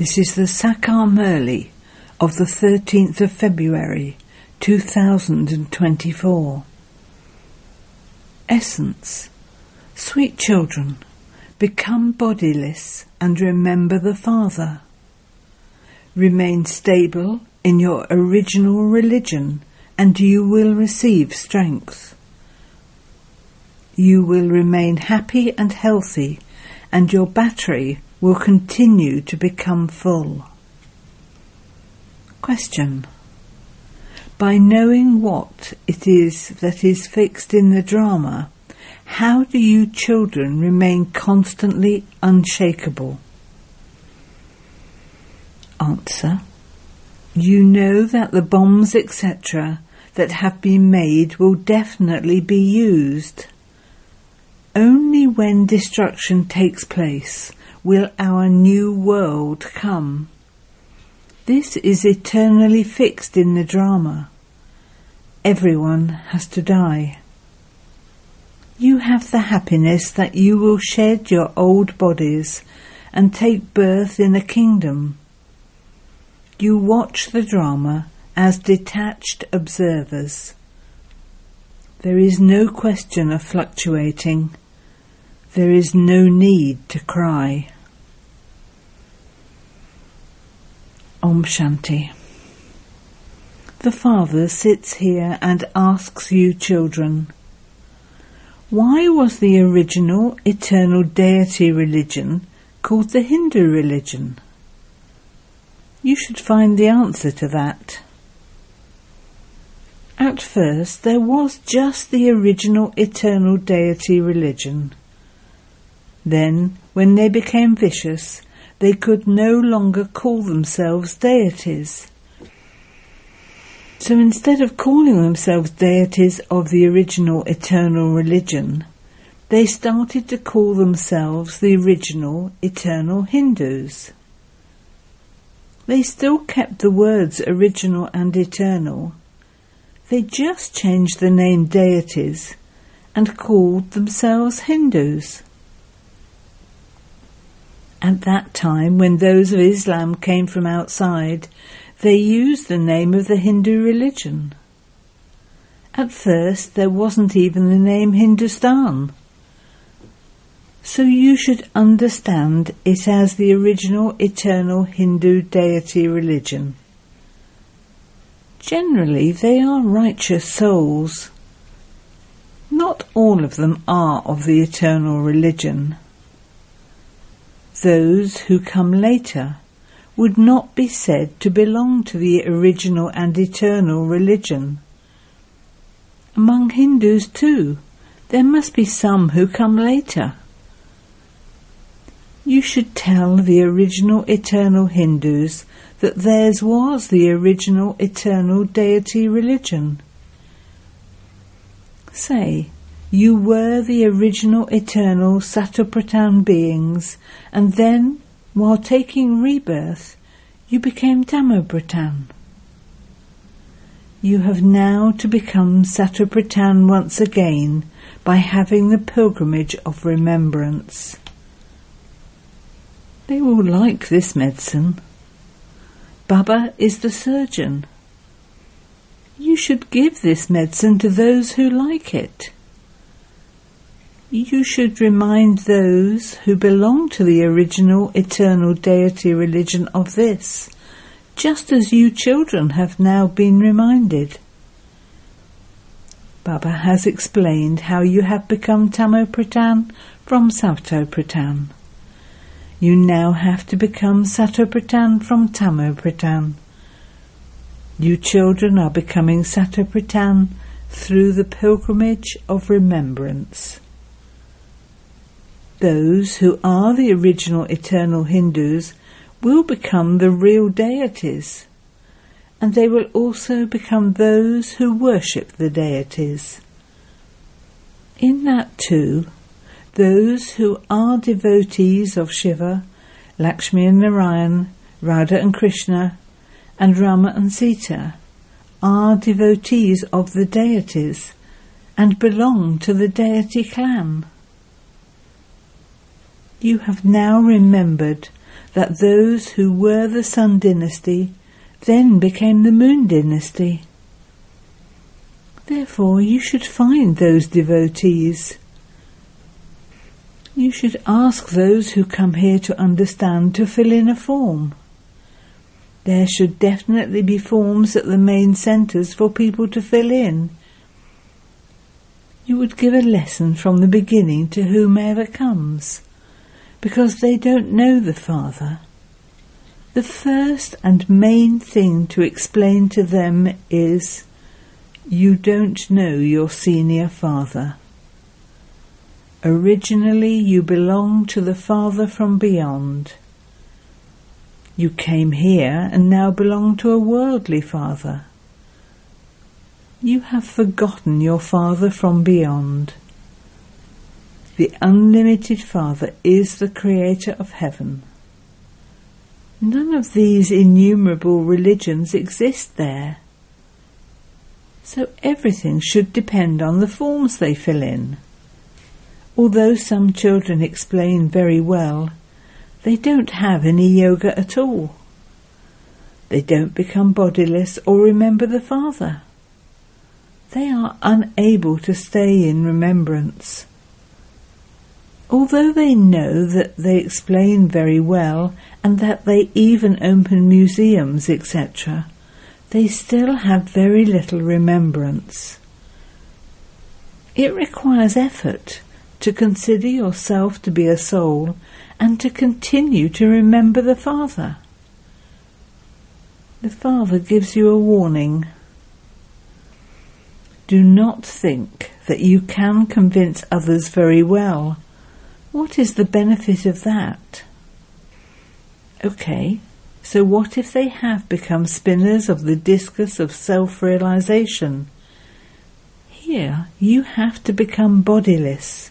This is the Sakar Murli of the 13th of February 2024. Essence Sweet children, become bodiless and remember the Father. Remain stable in your original religion and you will receive strength. You will remain happy and healthy and your battery will continue to become full. Question. By knowing what it is that is fixed in the drama, how do you children remain constantly unshakable? Answer. You know that the bombs, etc., that have been made will definitely be used. Only when destruction takes place will our new world come. This is eternally fixed in the drama. Everyone has to die. You have the happiness that you will shed your old bodies and take birth in a kingdom. You watch the drama as detached observers. There is no question of fluctuating. There is no need to cry. Om Shanti. The Father sits here and asks you children, why was the original eternal deity religion called the Hindu religion? You should find the answer to that. At first, there was just the original eternal deity religion. Then, when they became vicious, they could no longer call themselves deities. So instead of calling themselves deities of the original eternal religion, they started to call themselves the original eternal Hindus. They still kept the words original and eternal. They just changed the name deities and called themselves Hindus. At that time, when those of Islam came from outside, they used the name of the Hindu religion. At first, there wasn't even the name Hindustan. So you should understand it as the original eternal Hindu deity religion. Generally, they are righteous souls. Not all of them are of the eternal religion. Those who come later would not be said to belong to the original and eternal religion. Among Hindus too, there must be some who come later. You should tell the original eternal Hindus that theirs was the original eternal deity religion. Say, you were the original eternal Satopradhan beings, and then, while taking rebirth, you became Tamopradhan. You have now to become Satopradhan once again by having the pilgrimage of remembrance. They will like this medicine. Baba is the surgeon. You should give this medicine to those who like it you should remind those who belong to the original eternal deity religion of this, just as you children have now been reminded. Baba has explained how you have become Tamopradhan from Satopradhan. You now have to become Satopradhan from Tamopradhan. You children are becoming Satopradhan through the pilgrimage of remembrance. Those who are the original eternal Hindus will become the real deities, and they will also become those who worship the deities. In that too, those who are devotees of Shiva, Lakshmi and Narayan, Radha and Krishna, and Rama and Sita, are devotees of the deities and belong to the deity clan. You have now remembered that those who were the Sun dynasty then became the Moon dynasty. Therefore, you should find those devotees. You should ask those who come here to understand to fill in a form. There should definitely be forms at the main centres for people to fill in. You would give a lesson from the beginning to whomever comes, because they don't know the Father. The first and main thing to explain to them is you don't know your senior father. Originally you belong to the Father from beyond. You came here and now belong to a worldly father. You have forgotten your father from beyond. The unlimited Father is the creator of heaven. None of these innumerable religions exist there. So everything should depend on the forms they fill in. Although some children explain very well, they don't have any yoga at all. They don't become bodiless or remember the Father. They are unable to stay in remembrance. Although they know that they explain very well and that they even open museums, etc., they still have very little remembrance. It requires effort to consider yourself to be a soul and to continue to remember the Father. The Father gives you a warning. Do not think that you can convince others very well. What is the benefit of that? Okay, so what if they have become spinners of the discus of self-realization? Here you have to become bodiless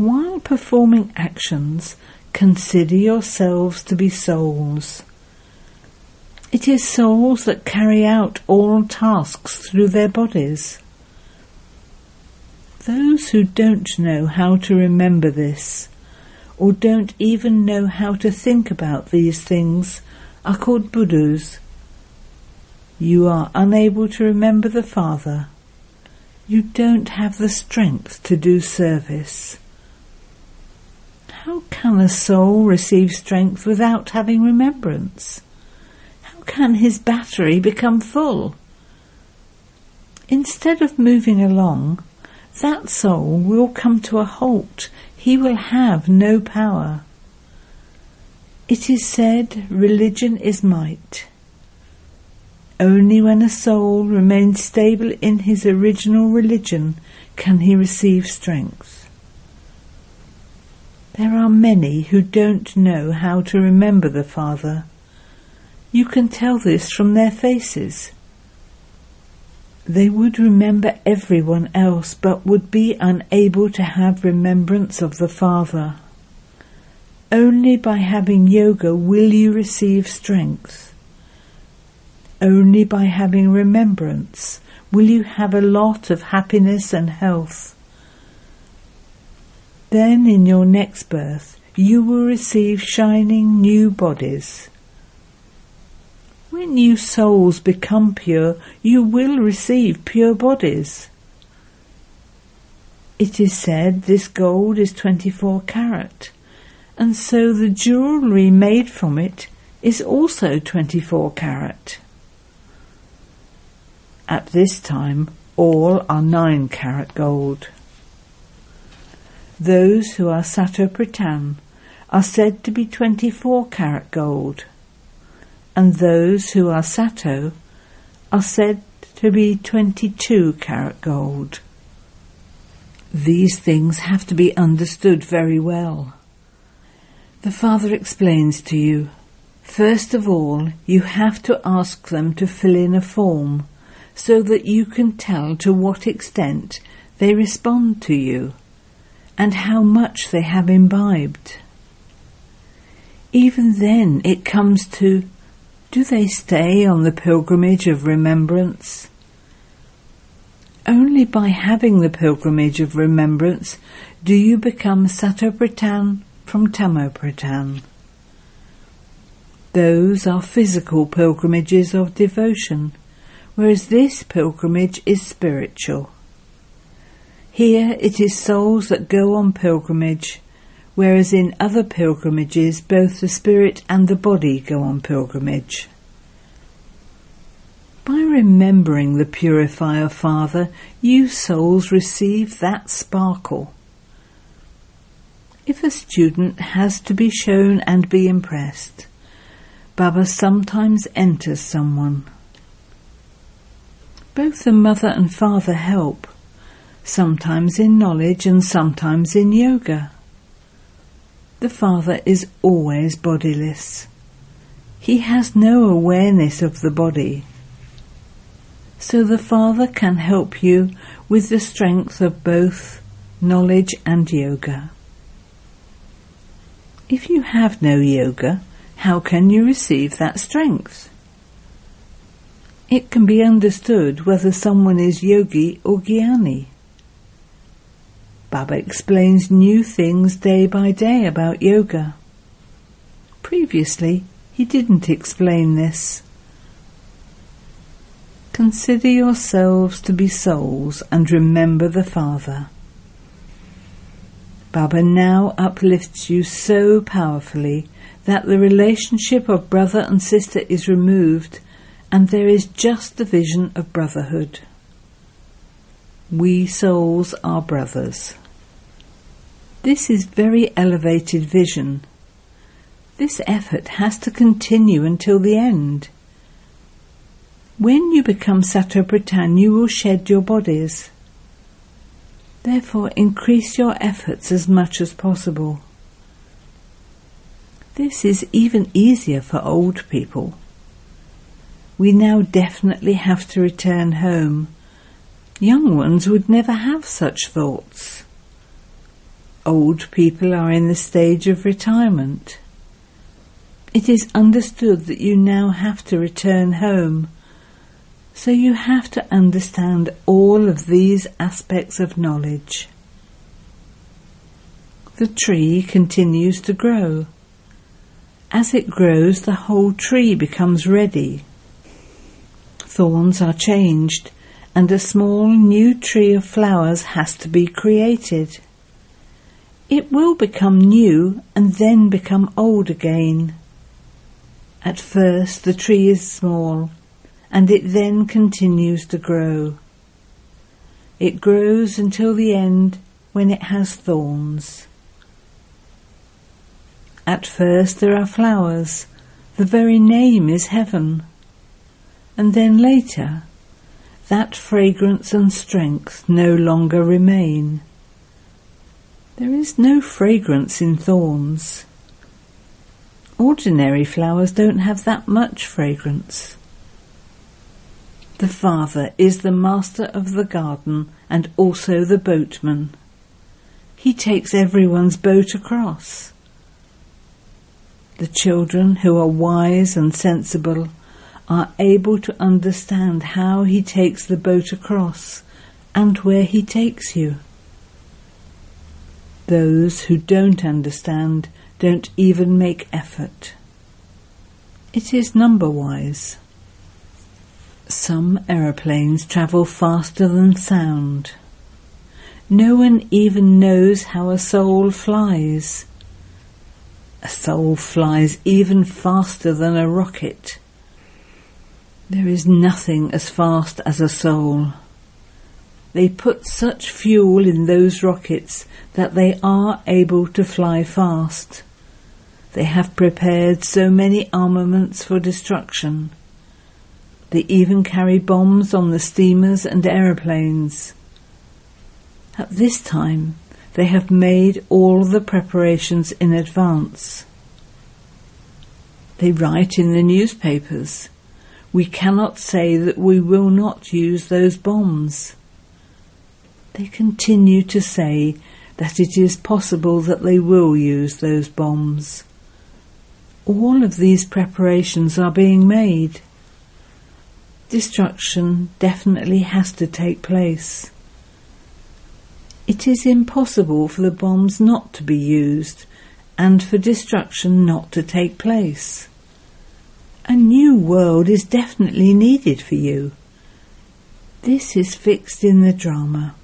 while performing actions, consider yourselves to be souls. It is souls that carry out all tasks through their bodies. Those who don't know how to remember this, or don't even know how to think about these things, are called buddhus. You are unable to remember the Father. You don't have the strength to do service. How can a soul receive strength without having remembrance? How can his battery become full? Instead of moving along, that soul will come to a halt. He will have no power. It is said religion is might. Only when a soul remains stable in his original religion can he receive strength. There are many who don't know how to remember the Father. You can tell this from their faces. They would remember everyone else but would be unable to have remembrance of the Father. Only by having yoga will you receive strength. Only by having remembrance will you have a lot of happiness and health. Then in your next birth you will receive shining new bodies. When you souls become pure, you will receive pure bodies. It is said this gold is 24 carat, and so the jewellery made from it is also 24 carat. At this time, all are 9 carat gold. Those who are Satopradhan are said to be 24 carat gold, and those who are Sato are said to be 22 karat gold. These things have to be understood very well. The Father explains to you, first of all, you have to ask them to fill in a form so that you can tell to what extent they respond to you and how much they have imbibed. Even then it comes to do they stay on the pilgrimage of remembrance? Only by having the pilgrimage of remembrance do you become Satopradhan from Tamopradhan. Those are physical pilgrimages of devotion, whereas this pilgrimage is spiritual. Here it is souls that go on pilgrimage, whereas in other pilgrimages both the spirit and the body go on pilgrimage. By remembering the Purifier Father, you souls receive that sparkle. If a student has to be shown and be impressed, Baba sometimes enters someone. Both the mother and father help, sometimes in knowledge and sometimes in yoga. The father is always bodiless. He has no awareness of the body. So the father can help you with the strength of both knowledge and yoga. If you have no yoga, how can you receive that strength? It can be understood whether someone is yogi or jnani. Baba explains new things day by day about yoga. Previously, he didn't explain this. Consider yourselves to be souls and remember the Father. Baba now uplifts you so powerfully that the relationship of brother and sister is removed and there is just the vision of brotherhood. We souls are brothers. This is very elevated vision. This effort has to continue until the end. When you become Satopradhan, you will shed your bodies. Therefore, increase your efforts as much as possible. This is even easier for old people. We now definitely have to return home. Young ones would never have such thoughts. Old people are in the stage of retirement. It is understood that you now have to return home, so you have to understand all of these aspects of knowledge. The tree continues to grow. As it grows, the whole tree becomes ready. Thorns are changed, and a small new tree of flowers has to be created. It will become new and then become old again. At first the tree is small and it then continues to grow. It grows until the end when it has thorns. At first there are flowers, the very name is heaven. And then later, that fragrance and strength no longer remain. There is no fragrance in thorns. Ordinary flowers don't have that much fragrance. The Father is the master of the garden and also the boatman. He takes everyone's boat across. The children who are wise and sensible are able to understand how he takes the boat across and where he takes you. Those who don't understand don't even make effort. It is number wise. Some aeroplanes travel faster than sound. No one even knows how a soul flies. A soul flies even faster than a rocket. There is nothing as fast as a soul. They put such fuel in those rockets that they are able to fly fast. They have prepared so many armaments for destruction. They even carry bombs on the steamers and aeroplanes. At this time, they have made all the preparations in advance. They write in the newspapers, we cannot say that we will not use those bombs they continue to say that it is possible that they will use those bombs. All of these preparations are being made. Destruction definitely has to take place. It is impossible for the bombs not to be used and for destruction not to take place. A new world is definitely needed for you. This is fixed in the drama.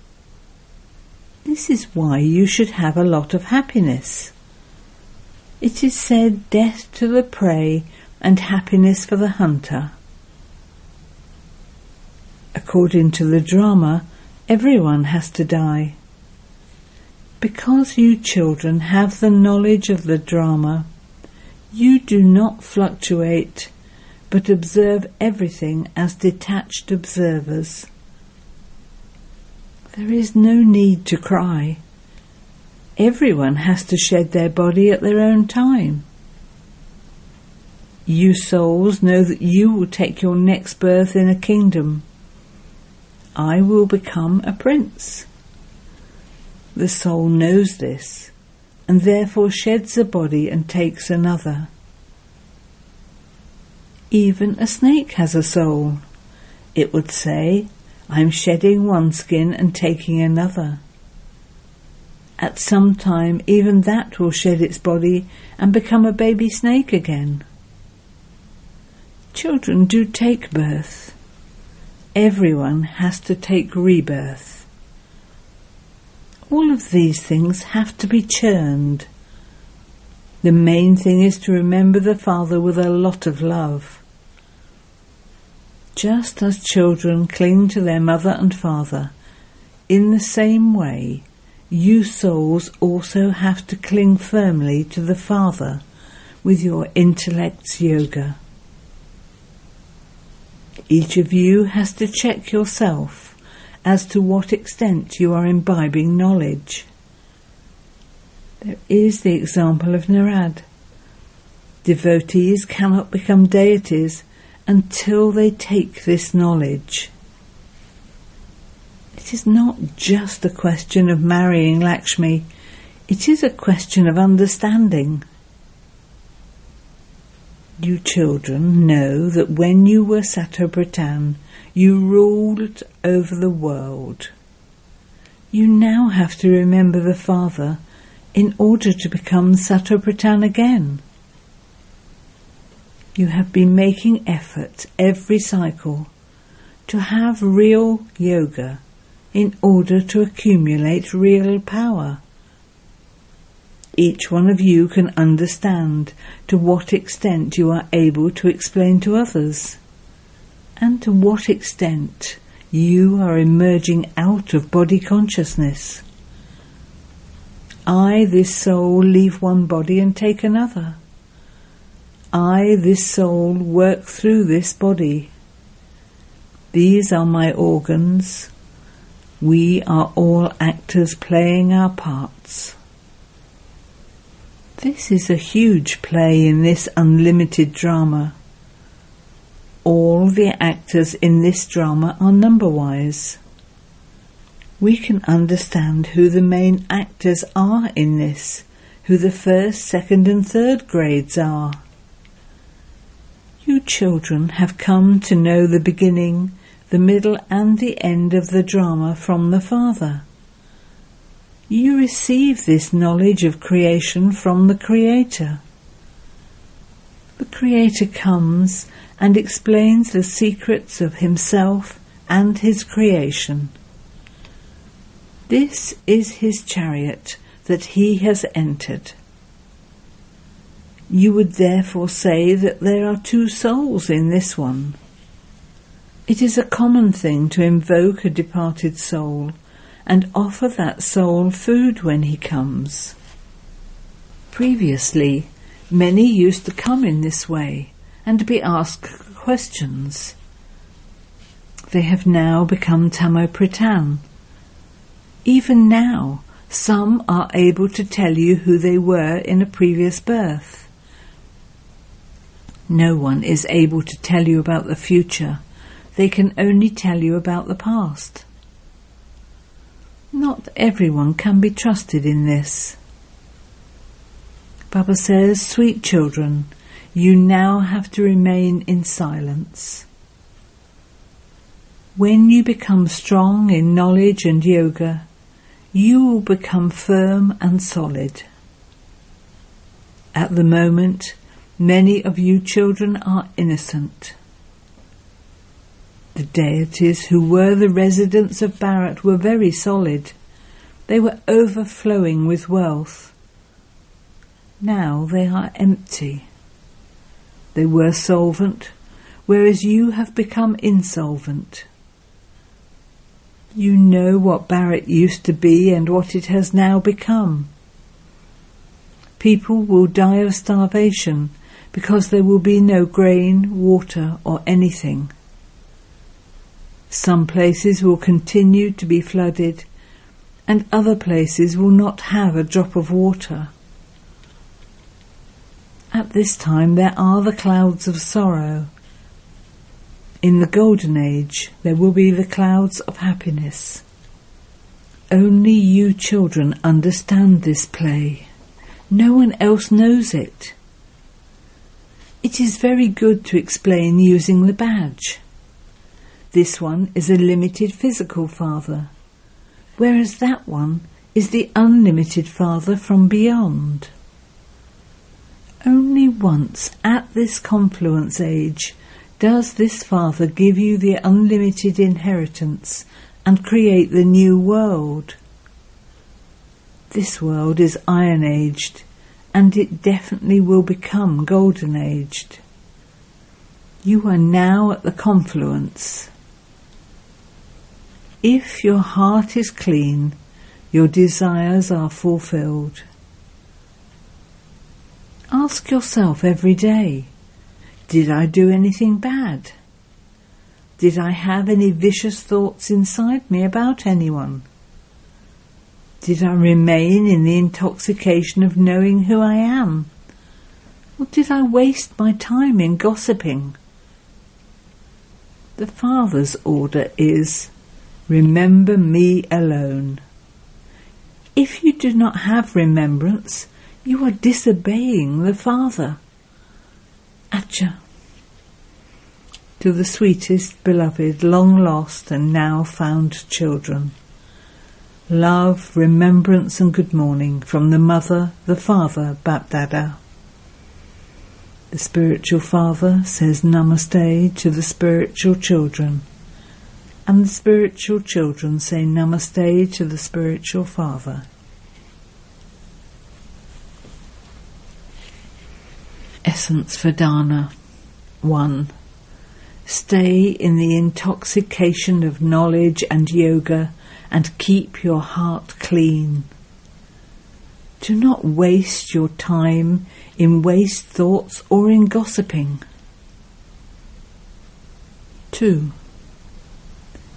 This is why you should have a lot of happiness. It is said death to the prey and happiness for the hunter. According to the drama, everyone has to die. Because you children have the knowledge of the drama, you do not fluctuate, but observe everything as detached observers. There is no need to cry. Everyone has to shed their body at their own time. You souls know that you will take your next birth in a kingdom. I will become a prince. The soul knows this and therefore sheds a body and takes another. Even a snake has a soul. It would say, I'm shedding one skin and taking another. At some time, even that will shed its body and become a baby snake again. Children do take birth. Everyone has to take rebirth. All of these things have to be churned. The main thing is to remember the Father with a lot of love. Just as children cling to their mother and father, in the same way, you souls also have to cling firmly to the Father with your intellect's yoga. Each of you has to check yourself as to what extent you are imbibing knowledge. There is the example of Narad. Devotees cannot become deities until they take this knowledge. It is not just a question of marrying Lakshmi, it is a question of understanding. You children know that when you were Satopradhan, you ruled over the world. You now have to remember the Father in order to become Satopradhan again. You have been making effort every cycle to have real yoga in order to accumulate real power. Each one of you can understand to what extent you are able to explain to others, and to what extent you are emerging out of body consciousness. I, this soul, leave one body and take another. I, this soul, work through this body. These are my organs, we are all actors playing our parts. This is a huge play in this unlimited drama. All the actors in this drama are number-wise. We can understand who the main actors are in this, who the first, second and third grades are. You children have come to know the beginning, the middle and the end of the drama from the Father. You receive this knowledge of creation from the Creator. The Creator comes and explains the secrets of Himself and His creation. This is His chariot that He has entered. You would therefore say that there are two souls in this one. It is a common thing to invoke a departed soul and offer that soul food when he comes. Previously, many used to come in this way and be asked questions. They have now become Tamopradhan. Even now, some are able to tell you who they were in a previous birth. No one is able to tell you about the future they can only tell you about the past. Not everyone can be trusted in this. Baba says, sweet children, you now have to remain in silence. When you become strong in knowledge and yoga, you will become firm and solid. At the moment, Many of you children are innocent. The deities who were the residents of Bharat were very solid. They were overflowing with wealth. Now they are empty. They were solvent, whereas you have become insolvent. You know what Bharat used to be and what it has now become. People will die of starvation because there will be no grain, water or anything. Some places will continue to be flooded and other places will not have a drop of water. At this time there are the clouds of sorrow. In the golden age there will be the clouds of happiness. Only you children understand this play. No one else knows it. It is very good to explain using the badge. This one is a limited physical father, whereas that one is the unlimited father from beyond. Only once at this confluence age does this father give you the unlimited inheritance and create the new world. This world is iron aged and it definitely will become golden aged. You are now at the confluence. If your heart is clean, your desires are fulfilled. Ask yourself every day, did I do anything bad? Did I have any vicious thoughts inside me about anyone? Did I remain in the intoxication of knowing who I am? Or did I waste my time in gossiping? The Father's order is Remember me alone. If you do not have remembrance, you are disobeying the Father. Acha. To the sweetest, beloved, long lost and now found children. Love, remembrance and good morning from the Mother, the Father, Bapdada. The spiritual father says namaste to the spiritual children and the spiritual children say namaste to the spiritual father. Essence for Dharna 1. Stay in the intoxication of knowledge and yoga and keep your heart clean. Do not waste your time in waste thoughts or in gossiping. 2.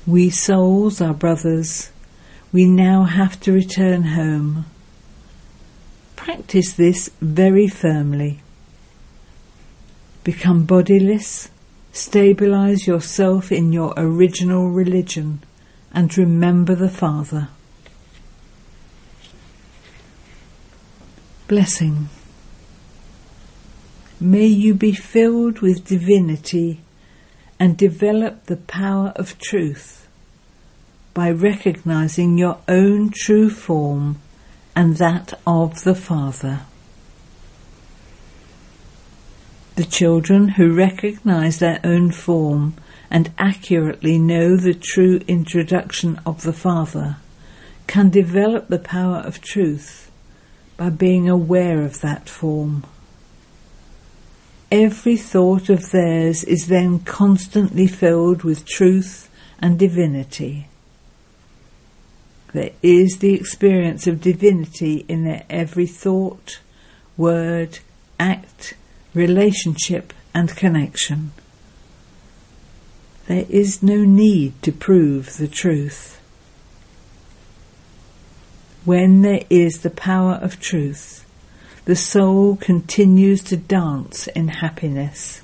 We souls are brothers. We now have to return home. Practice this very firmly. Become bodiless, stabilize yourself in your original religion, and remember the Father. Blessing. May you be filled with divinity and develop the power of truth by recognizing your own true form and that of the Father. The children who recognize their own form and accurately know the true introduction of the Father can develop the power of truth by being aware of that form. Every thought of theirs is then constantly filled with truth and divinity. There is the experience of divinity in their every thought, word, act, relationship and connection. There is no need to prove the truth. When there is the power of truth, the soul continues to dance in happiness.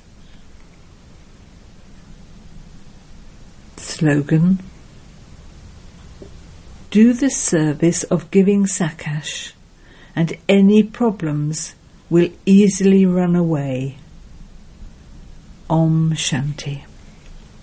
Slogan do the service of giving sakash and any problems will easily run away. Om Shanti.